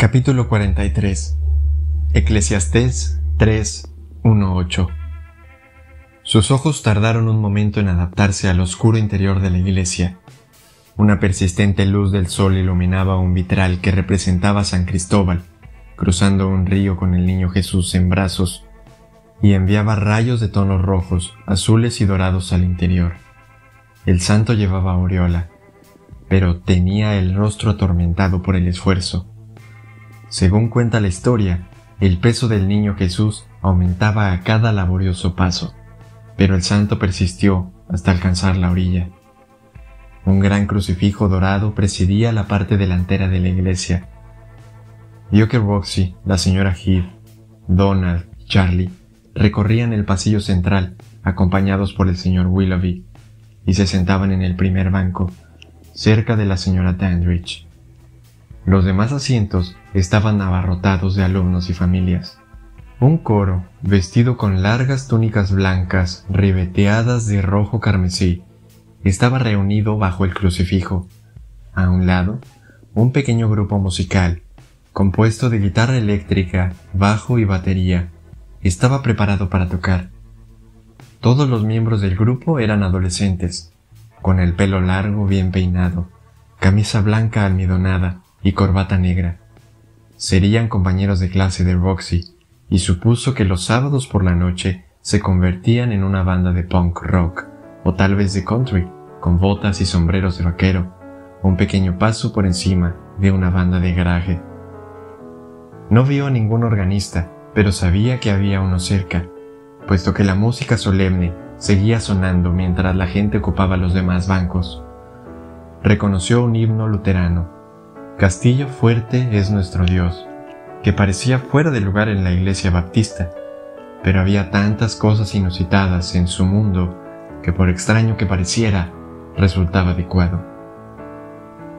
Capítulo 43 Eclesiastés 3, 8 Sus ojos tardaron un momento en adaptarse al oscuro interior de la iglesia. Una persistente luz del sol iluminaba un vitral que representaba a San Cristóbal, cruzando un río con el niño Jesús en brazos, y enviaba rayos de tonos rojos, azules y dorados al interior. El santo llevaba aureola, pero tenía el rostro atormentado por el esfuerzo según cuenta la historia, el peso del niño Jesús aumentaba a cada laborioso paso, pero el santo persistió hasta alcanzar la orilla. Un gran crucifijo dorado presidía la parte delantera de la iglesia. Vio que Roxy, la señora Heath, Donald y Charlie recorrían el pasillo central acompañados por el señor Willoughby y se sentaban en el primer banco, cerca de la señora Dandridge. Los demás asientos estaban abarrotados de alumnos y familias. Un coro, vestido con largas túnicas blancas ribeteadas de rojo carmesí, estaba reunido bajo el crucifijo. A un lado, un pequeño grupo musical, compuesto de guitarra eléctrica, bajo y batería, estaba preparado para tocar. Todos los miembros del grupo eran adolescentes, con el pelo largo bien peinado, camisa blanca almidonada, y corbata negra. Serían compañeros de clase de Roxy, y supuso que los sábados por la noche se convertían en una banda de punk rock, o tal vez de country, con botas y sombreros de vaquero, un pequeño paso por encima de una banda de garaje. No vio a ningún organista, pero sabía que había uno cerca, puesto que la música solemne seguía sonando mientras la gente ocupaba los demás bancos. Reconoció un himno luterano Castillo fuerte es nuestro Dios, que parecía fuera de lugar en la iglesia baptista, pero había tantas cosas inusitadas en su mundo que por extraño que pareciera, resultaba adecuado.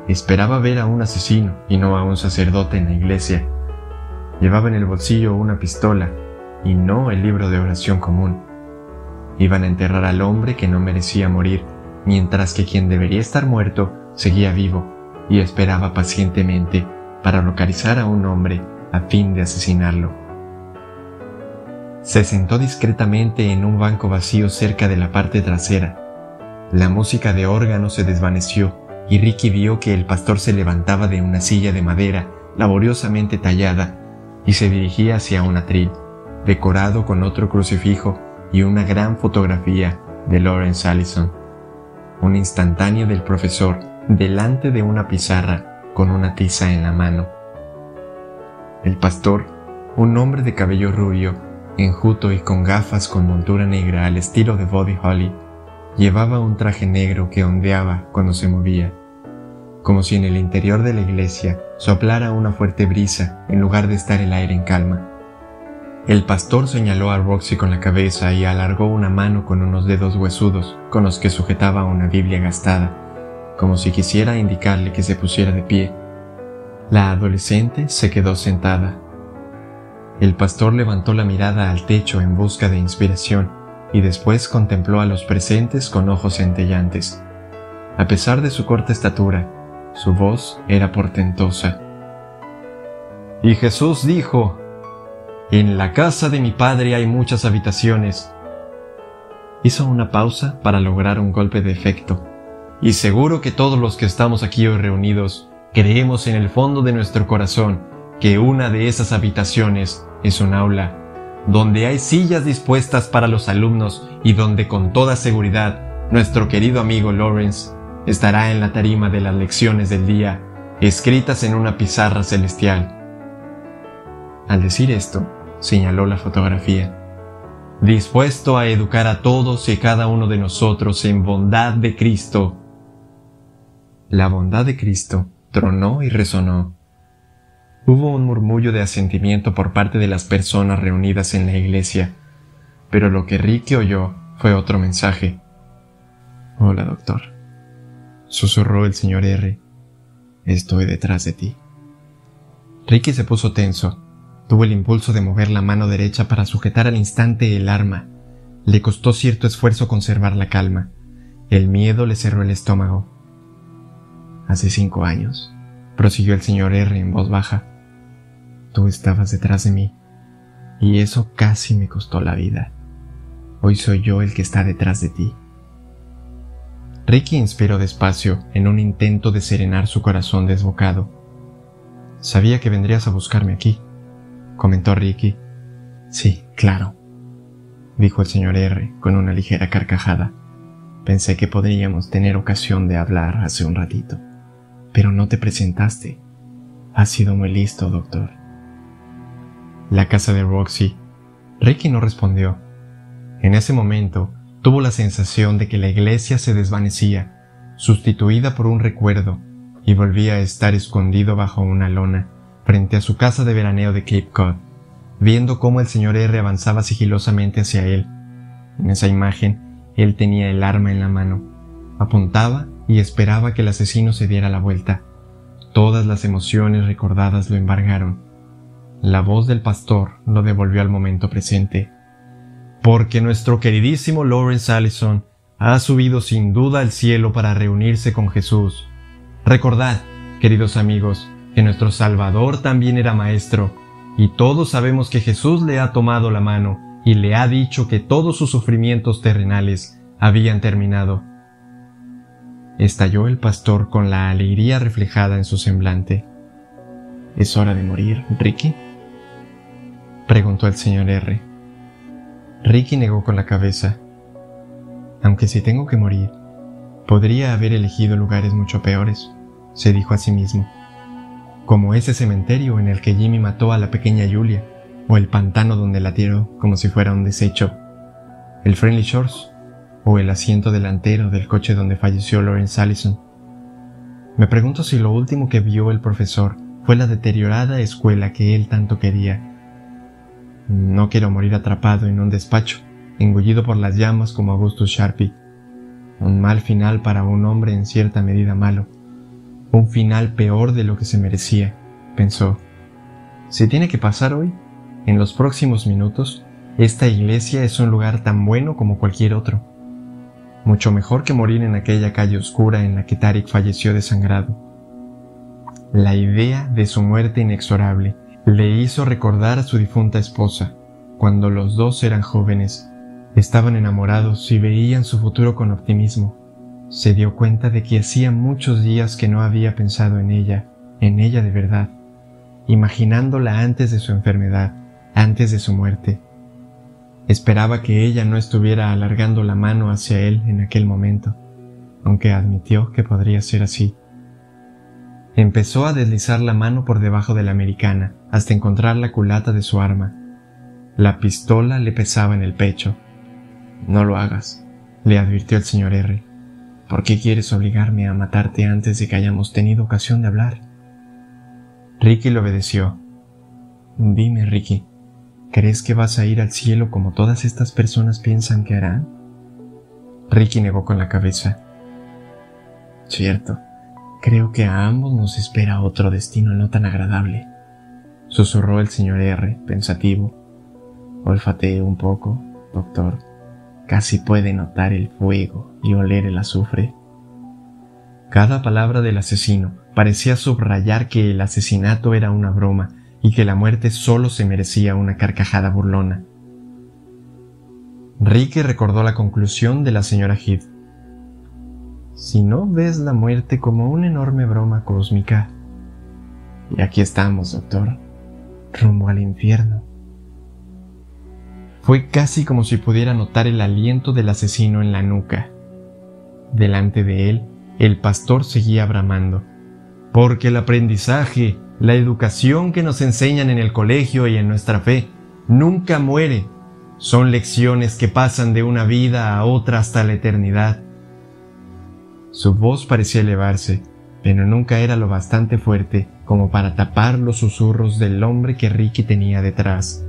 Esperaba ver a un asesino y no a un sacerdote en la iglesia. Llevaba en el bolsillo una pistola y no el libro de oración común. Iban a enterrar al hombre que no merecía morir, mientras que quien debería estar muerto seguía vivo y esperaba pacientemente para localizar a un hombre a fin de asesinarlo. Se sentó discretamente en un banco vacío cerca de la parte trasera. La música de órgano se desvaneció y Ricky vio que el pastor se levantaba de una silla de madera laboriosamente tallada y se dirigía hacia un atril, decorado con otro crucifijo y una gran fotografía de Lawrence Allison. Un instantáneo del profesor delante de una pizarra con una tiza en la mano. El pastor, un hombre de cabello rubio, enjuto y con gafas con montura negra al estilo de Body Holly, llevaba un traje negro que ondeaba cuando se movía, como si en el interior de la iglesia soplara una fuerte brisa en lugar de estar el aire en calma. El pastor señaló a Roxy con la cabeza y alargó una mano con unos dedos huesudos con los que sujetaba una Biblia gastada como si quisiera indicarle que se pusiera de pie. La adolescente se quedó sentada. El pastor levantó la mirada al techo en busca de inspiración y después contempló a los presentes con ojos centellantes. A pesar de su corta estatura, su voz era portentosa. Y Jesús dijo, En la casa de mi Padre hay muchas habitaciones. Hizo una pausa para lograr un golpe de efecto y seguro que todos los que estamos aquí hoy reunidos creemos en el fondo de nuestro corazón que una de esas habitaciones es un aula, donde hay sillas dispuestas para los alumnos y donde con toda seguridad nuestro querido amigo Lawrence estará en la tarima de las lecciones del día, escritas en una pizarra celestial. Al decir esto, señaló la fotografía, dispuesto a educar a todos y cada uno de nosotros en bondad de Cristo, la bondad de Cristo tronó y resonó. Hubo un murmullo de asentimiento por parte de las personas reunidas en la iglesia, pero lo que Ricky oyó fue otro mensaje. Hola, doctor. Susurró el señor R. Estoy detrás de ti. Ricky se puso tenso. Tuvo el impulso de mover la mano derecha para sujetar al instante el arma. Le costó cierto esfuerzo conservar la calma. El miedo le cerró el estómago hace cinco años, prosiguió el señor R en voz baja. tú estabas detrás de mí, y eso casi me costó la vida. Hoy soy yo el que está detrás de ti. Ricky inspiró despacio en un intento de serenar su corazón desbocado. Sabía que vendrías a buscarme aquí, comentó Ricky. Sí, claro, dijo el señor R con una ligera carcajada. Pensé que podríamos tener ocasión de hablar hace un ratito, pero no te presentaste. Has sido muy listo, doctor. La casa de Roxy. Ricky no respondió. En ese momento, tuvo la sensación de que la iglesia se desvanecía, sustituida por un recuerdo, y volvía a estar escondido bajo una lona, frente a su casa de veraneo de Cape Cod, viendo cómo el señor R avanzaba sigilosamente hacia él. En esa imagen, él tenía el arma en la mano, apuntaba y esperaba que el asesino se diera la vuelta. Todas las emociones recordadas lo embargaron. La voz del pastor lo devolvió al momento presente porque nuestro queridísimo Lawrence Allison ha subido sin duda al cielo para reunirse con Jesús. Recordad, queridos amigos, que nuestro Salvador también era maestro, y todos sabemos que Jesús le ha tomado la mano y le ha dicho que todos sus sufrimientos terrenales habían terminado. Estalló el pastor con la alegría reflejada en su semblante. ¿Es hora de morir, Ricky? preguntó el señor R. Ricky negó con la cabeza. Aunque si tengo que morir, podría haber elegido lugares mucho peores, se dijo a sí mismo, como ese cementerio en el que Jimmy mató a la pequeña Julia, o el pantano donde la tiró como si fuera un desecho, el Friendly Shores, o el asiento delantero del coche donde falleció Lawrence Allison. Me pregunto si lo último que vio el profesor fue la deteriorada escuela que él tanto quería no quiero morir atrapado en un despacho, engullido por las llamas como Augustus Sharpie. Un mal final para un hombre en cierta medida malo. Un final peor de lo que se merecía, pensó. Si tiene que pasar hoy, en los próximos minutos, esta iglesia es un lugar tan bueno como cualquier otro. Mucho mejor que morir en aquella calle oscura en la que Tarik falleció desangrado. La idea de su muerte inexorable le hizo recordar a su difunta esposa, cuando los dos eran jóvenes, estaban enamorados y veían su futuro con optimismo. Se dio cuenta de que hacía muchos días que no había pensado en ella, en ella de verdad, imaginándola antes de su enfermedad, antes de su muerte. Esperaba que ella no estuviera alargando la mano hacia él en aquel momento, aunque admitió que podría ser así. Empezó a deslizar la mano por debajo de la americana hasta encontrar la culata de su arma. La pistola le pesaba en el pecho. No lo hagas, le advirtió el señor R. ¿Por qué quieres obligarme a matarte antes de que hayamos tenido ocasión de hablar? Ricky le obedeció. Dime, Ricky, ¿crees que vas a ir al cielo como todas estas personas piensan que harán? Ricky negó con la cabeza. Cierto, Creo que a ambos nos espera otro destino no tan agradable, susurró el señor R, pensativo. Olfatee un poco, doctor. Casi puede notar el fuego y oler el azufre. Cada palabra del asesino parecía subrayar que el asesinato era una broma y que la muerte solo se merecía una carcajada burlona. Ricky recordó la conclusión de la señora Heath si no ves la muerte como una enorme broma cósmica. Y aquí estamos, doctor, rumbo al infierno. Fue casi como si pudiera notar el aliento del asesino en la nuca. Delante de él, el pastor seguía bramando, porque el aprendizaje, la educación que nos enseñan en el colegio y en nuestra fe, nunca muere. Son lecciones que pasan de una vida a otra hasta la eternidad su voz parecía elevarse, pero nunca era lo bastante fuerte como para tapar los susurros del hombre que Ricky tenía detrás.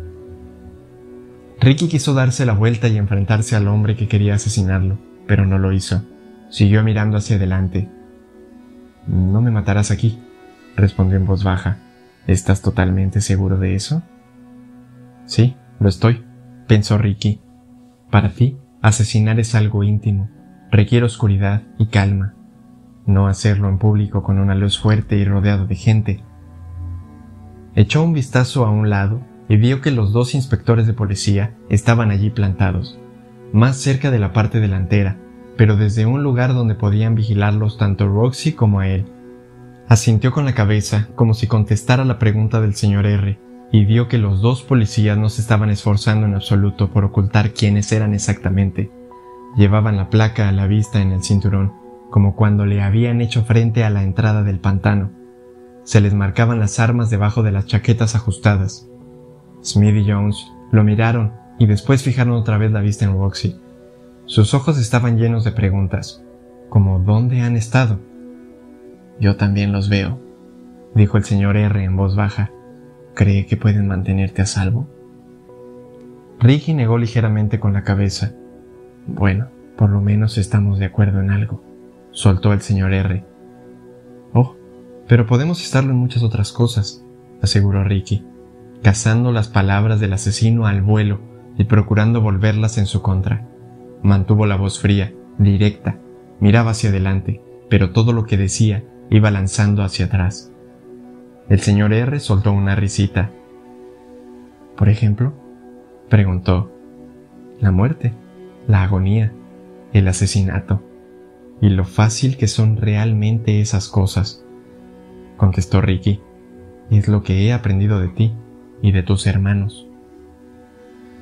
Ricky quiso darse la vuelta y enfrentarse al hombre que quería asesinarlo, pero no lo hizo. Siguió mirando hacia adelante. No me matarás aquí, respondió en voz baja. ¿Estás totalmente seguro de eso? Sí, lo estoy, pensó Ricky. Para ti, asesinar es algo íntimo, requiere oscuridad y calma. No hacerlo en público con una luz fuerte y rodeado de gente. Echó un vistazo a un lado y vio que los dos inspectores de policía estaban allí plantados, más cerca de la parte delantera, pero desde un lugar donde podían vigilarlos tanto Roxy como a él. Asintió con la cabeza como si contestara la pregunta del señor R, y vio que los dos policías no se estaban esforzando en absoluto por ocultar quiénes eran exactamente. Llevaban la placa a la vista en el cinturón, como cuando le habían hecho frente a la entrada del pantano. Se les marcaban las armas debajo de las chaquetas ajustadas. Smith y Jones lo miraron y después fijaron otra vez la vista en Roxy. Sus ojos estaban llenos de preguntas, como ¿dónde han estado? Yo también los veo, dijo el señor R en voz baja. ¿Cree que pueden mantenerte a salvo? Ricky negó ligeramente con la cabeza. Bueno, por lo menos estamos de acuerdo en algo, soltó el señor R. Oh, pero podemos estarlo en muchas otras cosas, aseguró Ricky, cazando las palabras del asesino al vuelo y procurando volverlas en su contra. Mantuvo la voz fría, directa, miraba hacia adelante, pero todo lo que decía iba lanzando hacia atrás. El señor R soltó una risita. ¿Por ejemplo? preguntó. La muerte, la agonía, el asesinato, y lo fácil que son realmente esas cosas, contestó Ricky. Es lo que he aprendido de ti y de tus hermanos.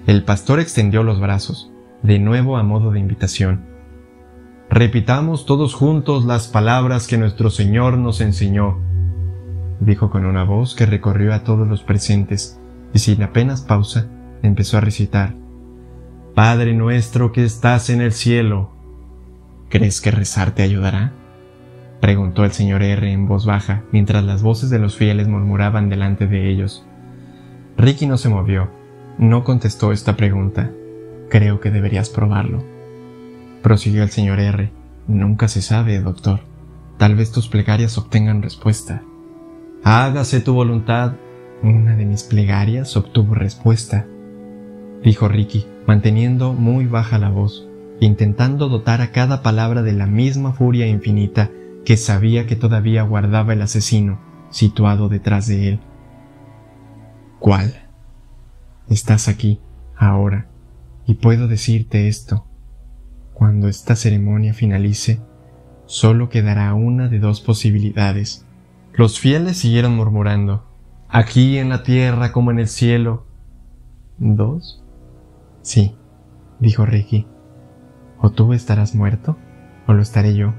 El pastor extendió los brazos, de nuevo a modo de invitación. Repitamos todos juntos las palabras que nuestro Señor nos enseñó dijo con una voz que recorrió a todos los presentes, y sin apenas pausa, empezó a recitar. Padre nuestro que estás en el cielo. ¿Crees que rezar te ayudará? preguntó el señor R en voz baja, mientras las voces de los fieles murmuraban delante de ellos. Ricky no se movió, no contestó esta pregunta. Creo que deberías probarlo. Prosiguió el señor R. Nunca se sabe, doctor. Tal vez tus plegarias obtengan respuesta. Hágase tu voluntad. Una de mis plegarias obtuvo respuesta, dijo Ricky, manteniendo muy baja la voz, intentando dotar a cada palabra de la misma furia infinita que sabía que todavía guardaba el asesino situado detrás de él. ¿Cuál? Estás aquí, ahora, y puedo decirte esto. Cuando esta ceremonia finalice, solo quedará una de dos posibilidades los fieles siguieron murmurando, aquí en la tierra como en el cielo. ¿Dos? Sí, dijo Ricky. O tú estarás muerto, o lo estaré yo,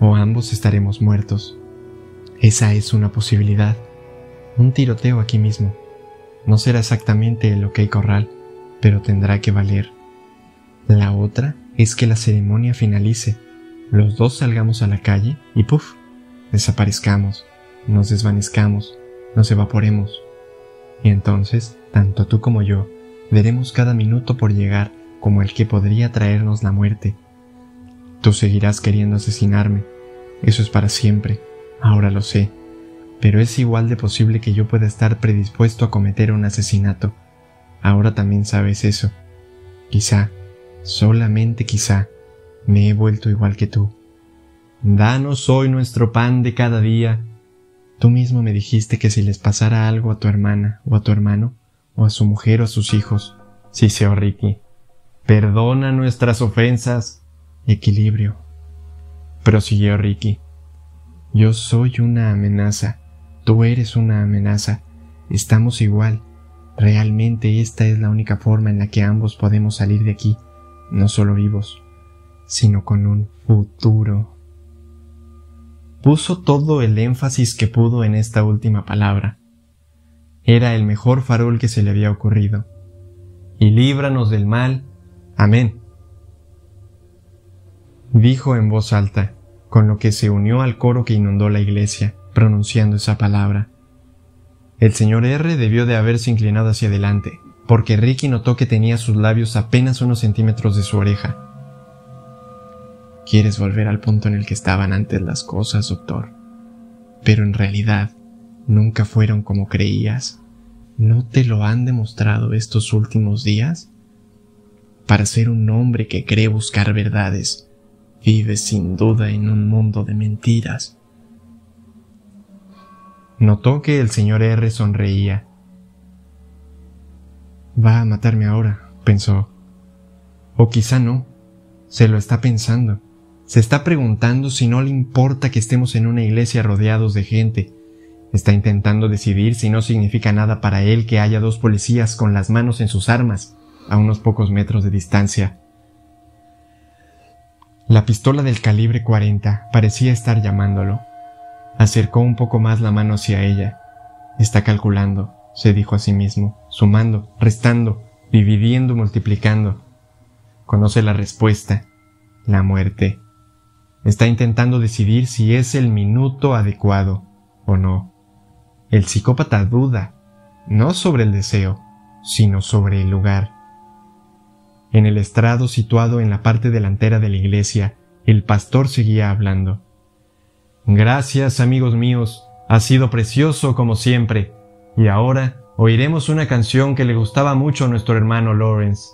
o ambos estaremos muertos. Esa es una posibilidad. Un tiroteo aquí mismo. No será exactamente el OK Corral, pero tendrá que valer. La otra es que la ceremonia finalice, los dos salgamos a la calle y puff, desaparezcamos nos desvanezcamos, nos evaporemos. Y entonces, tanto tú como yo, veremos cada minuto por llegar como el que podría traernos la muerte. Tú seguirás queriendo asesinarme, eso es para siempre, ahora lo sé, pero es igual de posible que yo pueda estar predispuesto a cometer un asesinato. Ahora también sabes eso. Quizá, solamente quizá, me he vuelto igual que tú. Danos hoy nuestro pan de cada día Tú mismo me dijiste que si les pasara algo a tu hermana o a tu hermano, o a su mujer o a sus hijos, sí, oh, Ricky, perdona nuestras ofensas. Equilibrio. Prosiguió Ricky. Yo soy una amenaza, tú eres una amenaza, estamos igual. Realmente esta es la única forma en la que ambos podemos salir de aquí, no solo vivos, sino con un futuro puso todo el énfasis que pudo en esta última palabra. Era el mejor farol que se le había ocurrido. Y líbranos del mal. Amén. Dijo en voz alta, con lo que se unió al coro que inundó la iglesia, pronunciando esa palabra. El señor R debió de haberse inclinado hacia adelante, porque Ricky notó que tenía sus labios apenas unos centímetros de su oreja Quieres volver al punto en el que estaban antes las cosas, doctor. Pero en realidad nunca fueron como creías. ¿No te lo han demostrado estos últimos días? Para ser un hombre que cree buscar verdades, vives sin duda en un mundo de mentiras. Notó que el señor R sonreía. Va a matarme ahora, pensó. O quizá no. Se lo está pensando. Se está preguntando si no le importa que estemos en una iglesia rodeados de gente. Está intentando decidir si no significa nada para él que haya dos policías con las manos en sus armas a unos pocos metros de distancia. La pistola del calibre 40 parecía estar llamándolo. Acercó un poco más la mano hacia ella. Está calculando, se dijo a sí mismo, sumando, restando, dividiendo, multiplicando. Conoce la respuesta, la muerte. Está intentando decidir si es el minuto adecuado o no. El psicópata duda, no sobre el deseo, sino sobre el lugar. En el estrado situado en la parte delantera de la iglesia, el pastor seguía hablando. Gracias, amigos míos, ha sido precioso como siempre, y ahora oiremos una canción que le gustaba mucho a nuestro hermano Lawrence.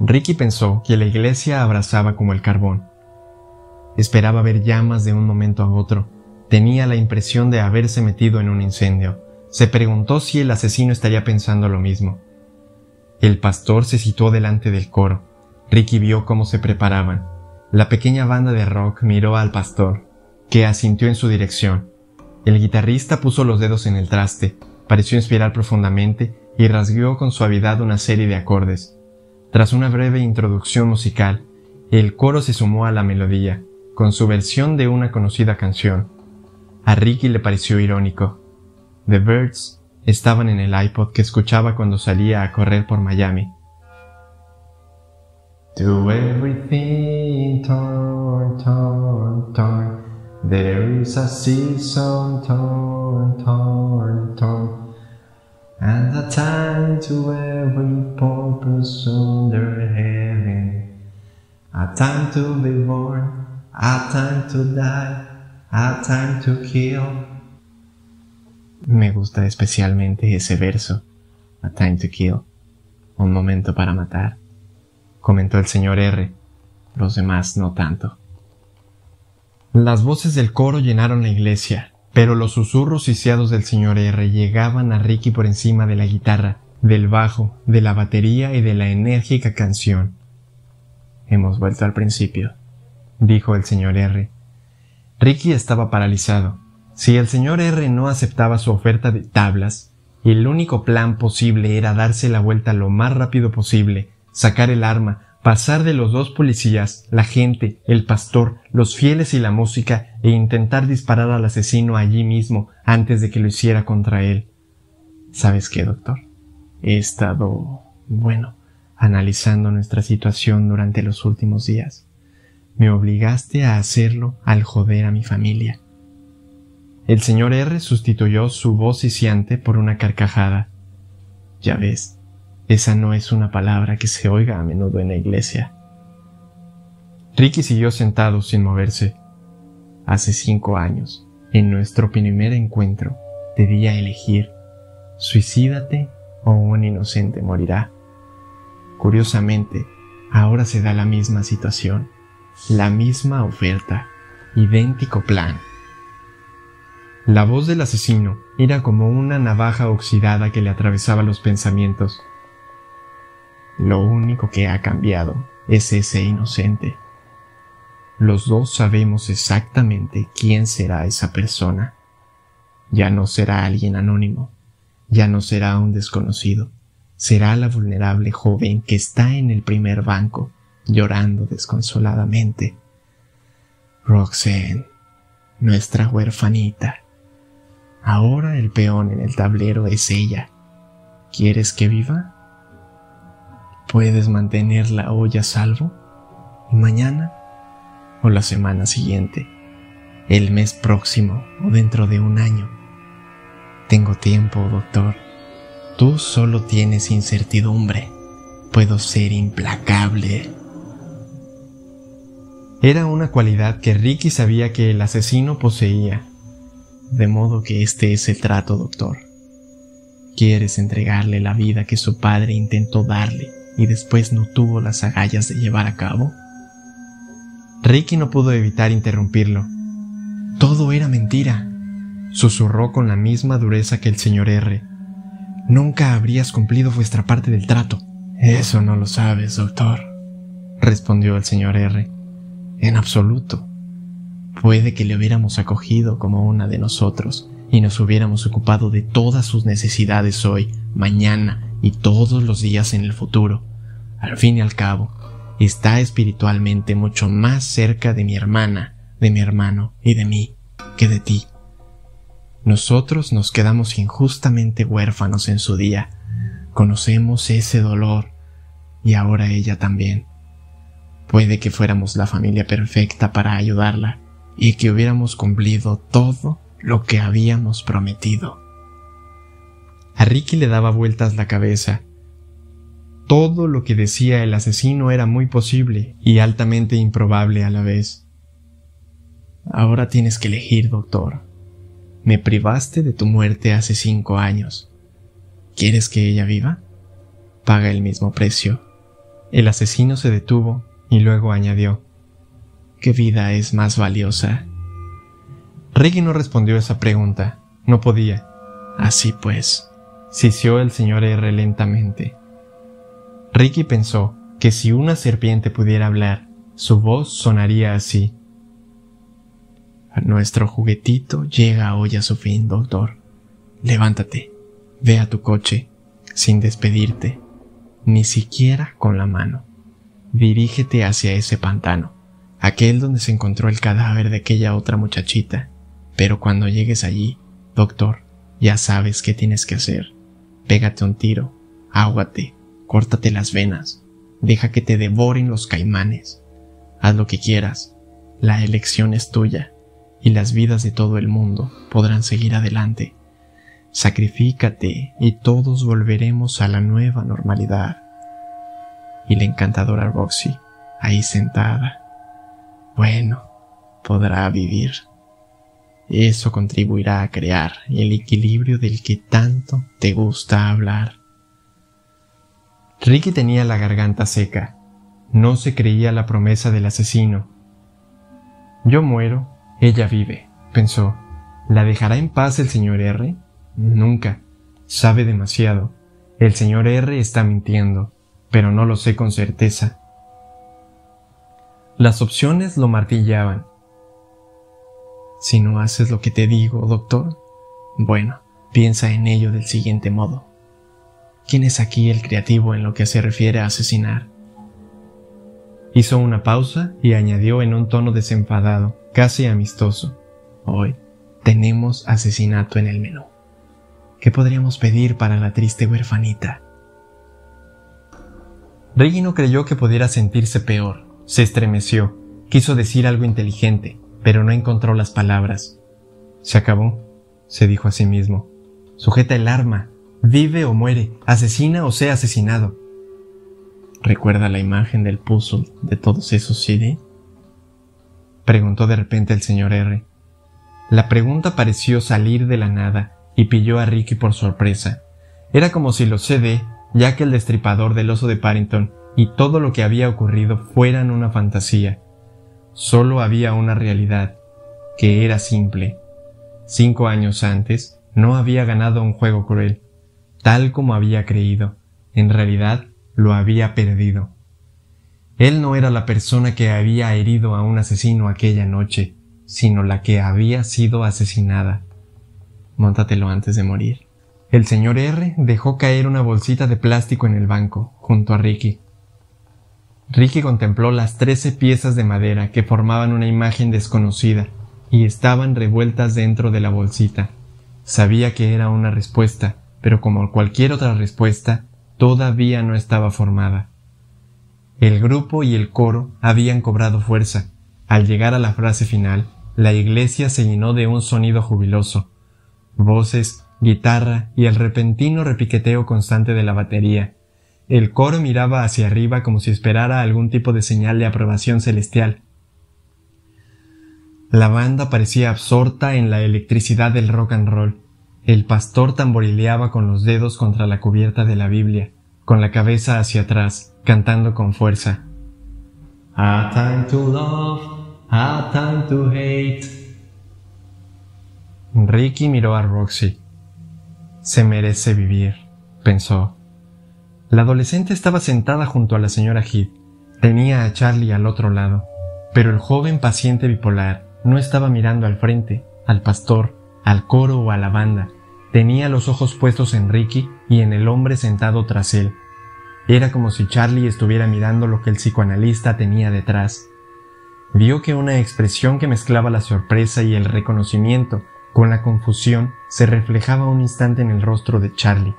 Ricky pensó que la iglesia abrazaba como el carbón. Esperaba ver llamas de un momento a otro. Tenía la impresión de haberse metido en un incendio. Se preguntó si el asesino estaría pensando lo mismo. El pastor se situó delante del coro. Ricky vio cómo se preparaban. La pequeña banda de rock miró al pastor, que asintió en su dirección. El guitarrista puso los dedos en el traste, pareció inspirar profundamente y rasguó con suavidad una serie de acordes. Tras una breve introducción musical, el coro se sumó a la melodía, con su versión de una conocida canción. A Ricky le pareció irónico. The Birds estaban en el iPod que escuchaba cuando salía a correr por Miami. To everything torn, torn, torn, there is a season torn, torn, torn, and a time to every purpose under heaven, a time to be born, a time to die, a time to kill. Me gusta especialmente ese verso, A Time to Kill, un momento para matar, comentó el señor R. Los demás no tanto. Las voces del coro llenaron la iglesia, pero los susurros hiciados del señor R llegaban a Ricky por encima de la guitarra, del bajo, de la batería y de la enérgica canción. Hemos vuelto al principio, dijo el señor R. Ricky estaba paralizado. Si el señor R no aceptaba su oferta de tablas, el único plan posible era darse la vuelta lo más rápido posible, sacar el arma, pasar de los dos policías, la gente, el pastor, los fieles y la música, e intentar disparar al asesino allí mismo antes de que lo hiciera contra él. ¿Sabes qué, doctor? He estado, bueno, analizando nuestra situación durante los últimos días. Me obligaste a hacerlo al joder a mi familia. El señor R sustituyó su voz siciante por una carcajada. Ya ves, esa no es una palabra que se oiga a menudo en la iglesia. Ricky siguió sentado sin moverse. Hace cinco años, en nuestro primer encuentro, debía elegir suicídate o un inocente morirá. Curiosamente, ahora se da la misma situación, la misma oferta, idéntico plan. La voz del asesino era como una navaja oxidada que le atravesaba los pensamientos. Lo único que ha cambiado es ese inocente. Los dos sabemos exactamente quién será esa persona. Ya no será alguien anónimo, ya no será un desconocido, será la vulnerable joven que está en el primer banco, llorando desconsoladamente. Roxanne, nuestra huerfanita. Ahora el peón en el tablero es ella. ¿Quieres que viva? ¿Puedes mantener la olla a salvo? ¿Y mañana? ¿O la semana siguiente? ¿El mes próximo o dentro de un año? Tengo tiempo, doctor. Tú solo tienes incertidumbre. Puedo ser implacable. Era una cualidad que Ricky sabía que el asesino poseía de modo que este es el trato, doctor. ¿Quieres entregarle la vida que su padre intentó darle y después no tuvo las agallas de llevar a cabo? Ricky no pudo evitar interrumpirlo. Todo era mentira. susurró con la misma dureza que el señor R. Nunca habrías cumplido vuestra parte del trato. Eso no lo sabes, doctor, respondió el señor R. En absoluto. Puede que le hubiéramos acogido como una de nosotros y nos hubiéramos ocupado de todas sus necesidades hoy, mañana y todos los días en el futuro. Al fin y al cabo, está espiritualmente mucho más cerca de mi hermana, de mi hermano y de mí que de ti. Nosotros nos quedamos injustamente huérfanos en su día. Conocemos ese dolor y ahora ella también. Puede que fuéramos la familia perfecta para ayudarla y que hubiéramos cumplido todo lo que habíamos prometido. A Ricky le daba vueltas la cabeza. Todo lo que decía el asesino era muy posible y altamente improbable a la vez. Ahora tienes que elegir, doctor. Me privaste de tu muerte hace cinco años. ¿Quieres que ella viva? Paga el mismo precio. El asesino se detuvo y luego añadió, ¿qué vida es más valiosa? Ricky no respondió esa pregunta. No podía. Así pues, sisió el señor R lentamente. Ricky pensó que si una serpiente pudiera hablar, su voz sonaría así. Nuestro juguetito llega hoy a su fin, doctor. Levántate, ve a tu coche, sin despedirte, ni siquiera con la mano. Dirígete hacia ese pantano, aquel donde se encontró el cadáver de aquella otra muchachita. Pero cuando llegues allí, doctor, ya sabes qué tienes que hacer. Pégate un tiro, águate, córtate las venas, deja que te devoren los caimanes. Haz lo que quieras, la elección es tuya y las vidas de todo el mundo podrán seguir adelante. Sacrifícate y todos volveremos a la nueva normalidad. Y la encantadora Roxy, ahí sentada, bueno, podrá vivir. Eso contribuirá a crear el equilibrio del que tanto te gusta hablar. Ricky tenía la garganta seca. No se creía la promesa del asesino. Yo muero ella vive, pensó. ¿La dejará en paz el señor R? Nunca. Sabe demasiado. El señor R está mintiendo, pero no lo sé con certeza. Las opciones lo martillaban. Si no haces lo que te digo, doctor, bueno, piensa en ello del siguiente modo. ¿Quién es aquí el creativo en lo que se refiere a asesinar? Hizo una pausa y añadió en un tono desenfadado casi amistoso. Hoy tenemos asesinato en el menú. ¿Qué podríamos pedir para la triste huerfanita? Reggie no creyó que pudiera sentirse peor. Se estremeció. Quiso decir algo inteligente, pero no encontró las palabras. Se acabó, se dijo a sí mismo. Sujeta el arma. Vive o muere, asesina o sea asesinado. ¿Recuerda la imagen del puzzle de todos esos CD? preguntó de repente el señor R. La pregunta pareció salir de la nada y pilló a Ricky por sorpresa. Era como si los CD, ya que el destripador del oso de Parrington y todo lo que había ocurrido fueran una fantasía. Solo había una realidad, que era simple. Cinco años antes no había ganado un juego cruel, tal como había creído. En realidad lo había perdido. Él no era la persona que había herido a un asesino aquella noche, sino la que había sido asesinada. Móntatelo antes de morir. El señor R dejó caer una bolsita de plástico en el banco, junto a Ricky. Ricky contempló las trece piezas de madera que formaban una imagen desconocida y estaban revueltas dentro de la bolsita. Sabía que era una respuesta, pero como cualquier otra respuesta, todavía no estaba formada. El grupo y el coro habían cobrado fuerza. Al llegar a la frase final, la iglesia se llenó de un sonido jubiloso. Voces, guitarra y el repentino repiqueteo constante de la batería. El coro miraba hacia arriba como si esperara algún tipo de señal de aprobación celestial. La banda parecía absorta en la electricidad del rock and roll. El pastor tamborileaba con los dedos contra la cubierta de la Biblia, con la cabeza hacia atrás cantando con fuerza. A time to love, a time to hate. Ricky miró a Roxy. Se merece vivir, pensó. La adolescente estaba sentada junto a la señora Heath. Tenía a Charlie al otro lado, pero el joven paciente bipolar no estaba mirando al frente, al pastor, al coro o a la banda. Tenía los ojos puestos en Ricky y en el hombre sentado tras él. Era como si Charlie estuviera mirando lo que el psicoanalista tenía detrás. Vio que una expresión que mezclaba la sorpresa y el reconocimiento con la confusión se reflejaba un instante en el rostro de Charlie,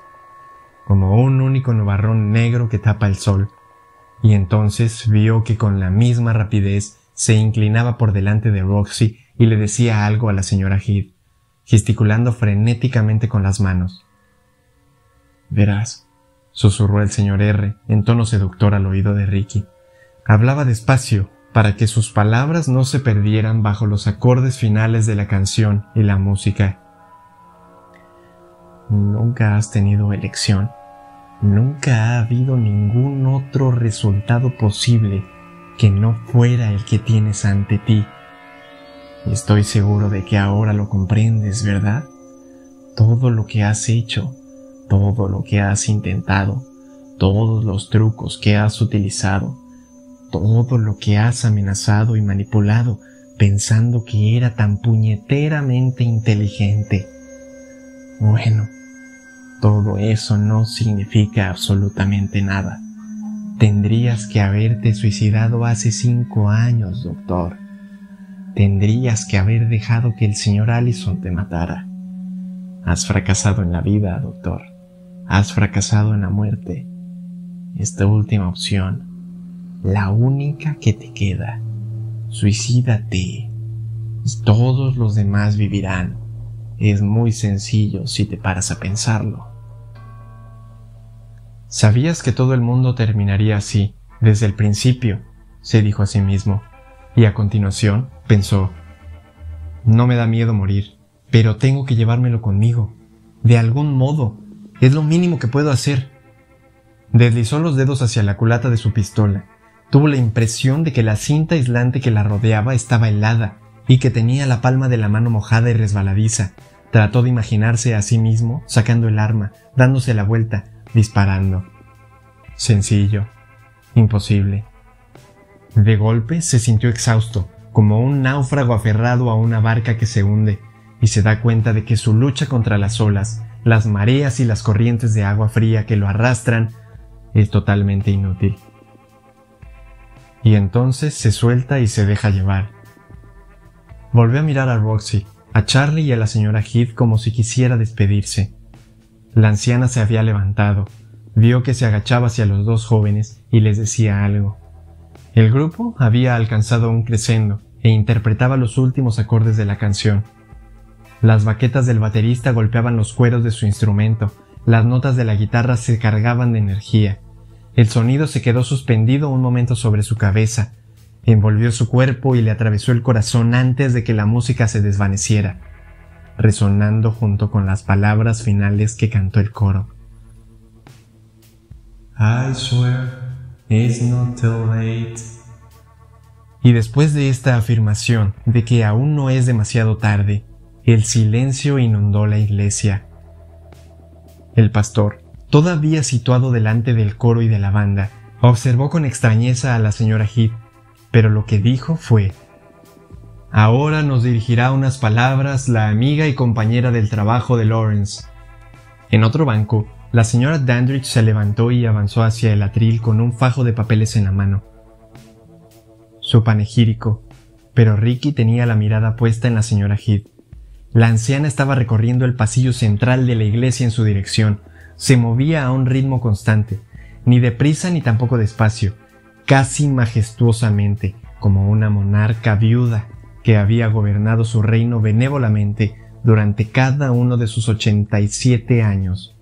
como un único nubarrón negro que tapa el sol, y entonces vio que con la misma rapidez se inclinaba por delante de Roxy y le decía algo a la señora Heath, gesticulando frenéticamente con las manos. Verás, susurró el señor R en tono seductor al oído de Ricky. Hablaba despacio para que sus palabras no se perdieran bajo los acordes finales de la canción y la música. Nunca has tenido elección. Nunca ha habido ningún otro resultado posible que no fuera el que tienes ante ti. Estoy seguro de que ahora lo comprendes, ¿verdad? Todo lo que has hecho, todo lo que has intentado, todos los trucos que has utilizado, todo lo que has amenazado y manipulado pensando que era tan puñeteramente inteligente. Bueno, todo eso no significa absolutamente nada. Tendrías que haberte suicidado hace cinco años, doctor. Tendrías que haber dejado que el señor Allison te matara. Has fracasado en la vida, doctor. Has fracasado en la muerte. Esta última opción, la única que te queda. Suicídate. Todos los demás vivirán. Es muy sencillo si te paras a pensarlo. Sabías que todo el mundo terminaría así, desde el principio, se dijo a sí mismo, y a continuación pensó, no me da miedo morir, pero tengo que llevármelo conmigo, de algún modo, es lo mínimo que puedo hacer. Deslizó los dedos hacia la culata de su pistola, tuvo la impresión de que la cinta aislante que la rodeaba estaba helada y que tenía la palma de la mano mojada y resbaladiza. Trató de imaginarse a sí mismo sacando el arma, dándose la vuelta, disparando. Sencillo. Imposible. De golpe se sintió exhausto, como un náufrago aferrado a una barca que se hunde, y se da cuenta de que su lucha contra las olas, las mareas y las corrientes de agua fría que lo arrastran es totalmente inútil. Y entonces se suelta y se deja llevar. Volvió a mirar a Roxy, a Charlie y a la señora Heath como si quisiera despedirse. La anciana se había levantado, vio que se agachaba hacia los dos jóvenes y les decía algo. El grupo había alcanzado un crescendo e interpretaba los últimos acordes de la canción. Las baquetas del baterista golpeaban los cueros de su instrumento, las notas de la guitarra se cargaban de energía. El sonido se quedó suspendido un momento sobre su cabeza, envolvió su cuerpo y le atravesó el corazón antes de que la música se desvaneciera resonando junto con las palabras finales que cantó el coro. I swear it's not too late. Y después de esta afirmación de que aún no es demasiado tarde, el silencio inundó la iglesia. El pastor, todavía situado delante del coro y de la banda, observó con extrañeza a la señora Heath, pero lo que dijo fue Ahora nos dirigirá unas palabras la amiga y compañera del trabajo de Lawrence. En otro banco, la señora Dandridge se levantó y avanzó hacia el atril con un fajo de papeles en la mano. Su panegírico, pero Ricky tenía la mirada puesta en la señora Heath. La anciana estaba recorriendo el pasillo central de la iglesia en su dirección. Se movía a un ritmo constante, ni deprisa ni tampoco despacio, casi majestuosamente, como una monarca viuda que había gobernado su reino benévolamente durante cada uno de sus 87 años.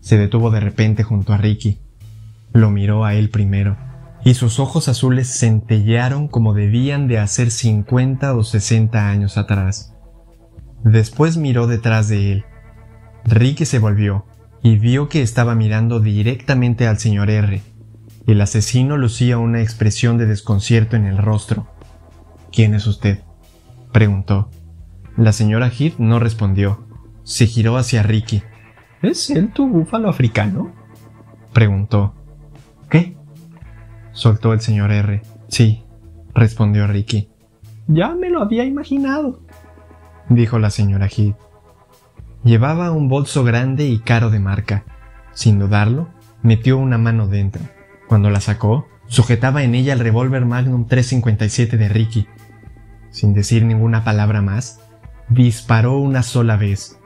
Se detuvo de repente junto a Ricky. Lo miró a él primero, y sus ojos azules centellearon como debían de hacer 50 o 60 años atrás. Después miró detrás de él. Ricky se volvió y vio que estaba mirando directamente al señor R. El asesino lucía una expresión de desconcierto en el rostro. ¿Quién es usted? preguntó. La señora Heath no respondió. Se giró hacia Ricky. ¿Es él tu búfalo africano? Preguntó. ¿Qué? Soltó el señor R. Sí, respondió Ricky. Ya me lo había imaginado, dijo la señora Heath. Llevaba un bolso grande y caro de marca. Sin dudarlo, metió una mano dentro. Cuando la sacó, sujetaba en ella el revólver Magnum 357 de Ricky. Sin decir ninguna palabra más, disparó una sola vez,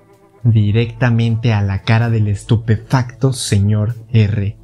directamente a la cara del estupefacto señor R.